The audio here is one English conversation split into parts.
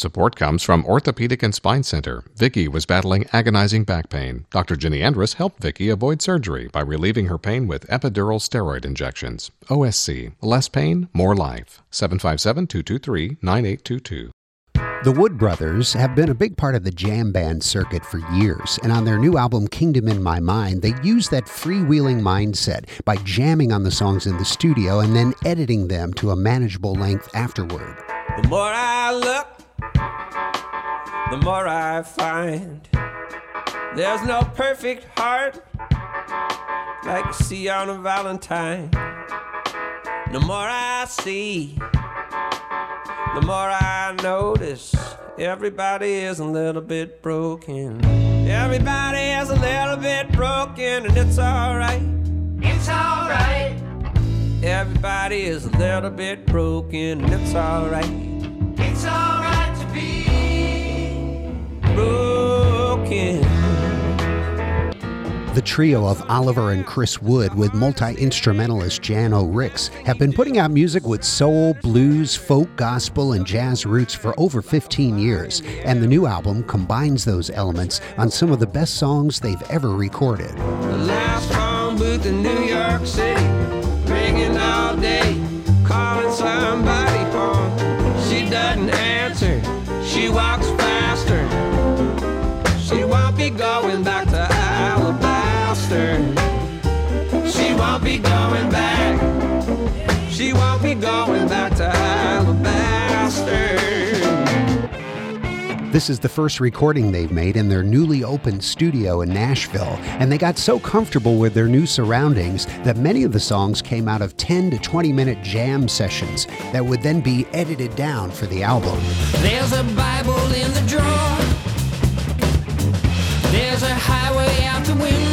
Support comes from Orthopedic and Spine Center. Vicky was battling agonizing back pain. Dr. Ginny Andrus helped Vicky avoid surgery by relieving her pain with epidural steroid injections. OSC, less pain, more life. 757 223 9822. The Wood Brothers have been a big part of the jam band circuit for years, and on their new album Kingdom in My Mind, they use that freewheeling mindset by jamming on the songs in the studio and then editing them to a manageable length afterward. The more I look, the more I find there's no perfect heart like you see on a Valentine. The more I see, the more I notice everybody is a little bit broken. Everybody is a little bit broken, and it's alright. It's alright. Everybody is a little bit broken, and it's alright. It's alright to be The trio of Oliver and Chris Wood with multi instrumentalist Jano Rix have been putting out music with soul, blues, folk, gospel, and jazz roots for over 15 years, and the new album combines those elements on some of the best songs they've ever recorded. The last She won't be going back. She won't be going back to Alabaster. This is the first recording they've made in their newly opened studio in Nashville, and they got so comfortable with their new surroundings that many of the songs came out of 10 to 20 minute jam sessions that would then be edited down for the album. There's a Bible in the drawer. There's a highway out the window.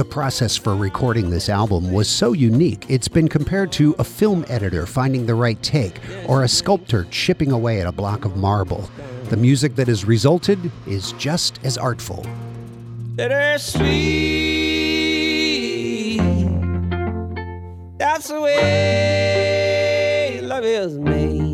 The process for recording this album was so unique, it's been compared to a film editor finding the right take or a sculptor chipping away at a block of marble. The music that has resulted is just as artful. Bittersweet. That's the way love is made.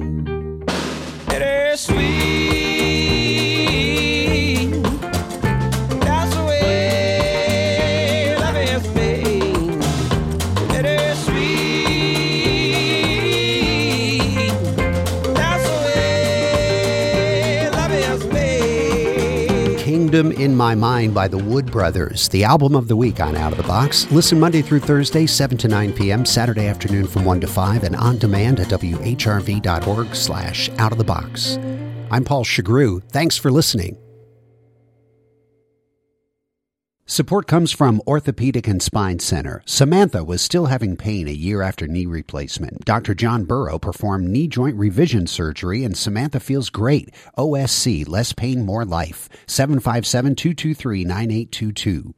In My Mind by the Wood Brothers, the album of the week on Out of the Box. Listen Monday through Thursday, 7 to 9 p.m., Saturday afternoon from 1 to 5, and on demand at whrv.org slash out of the box. I'm Paul Shugrue. Thanks for listening. Support comes from Orthopedic and Spine Center. Samantha was still having pain a year after knee replacement. Dr. John Burrow performed knee joint revision surgery, and Samantha feels great. OSC, less pain, more life. 757 223 9822.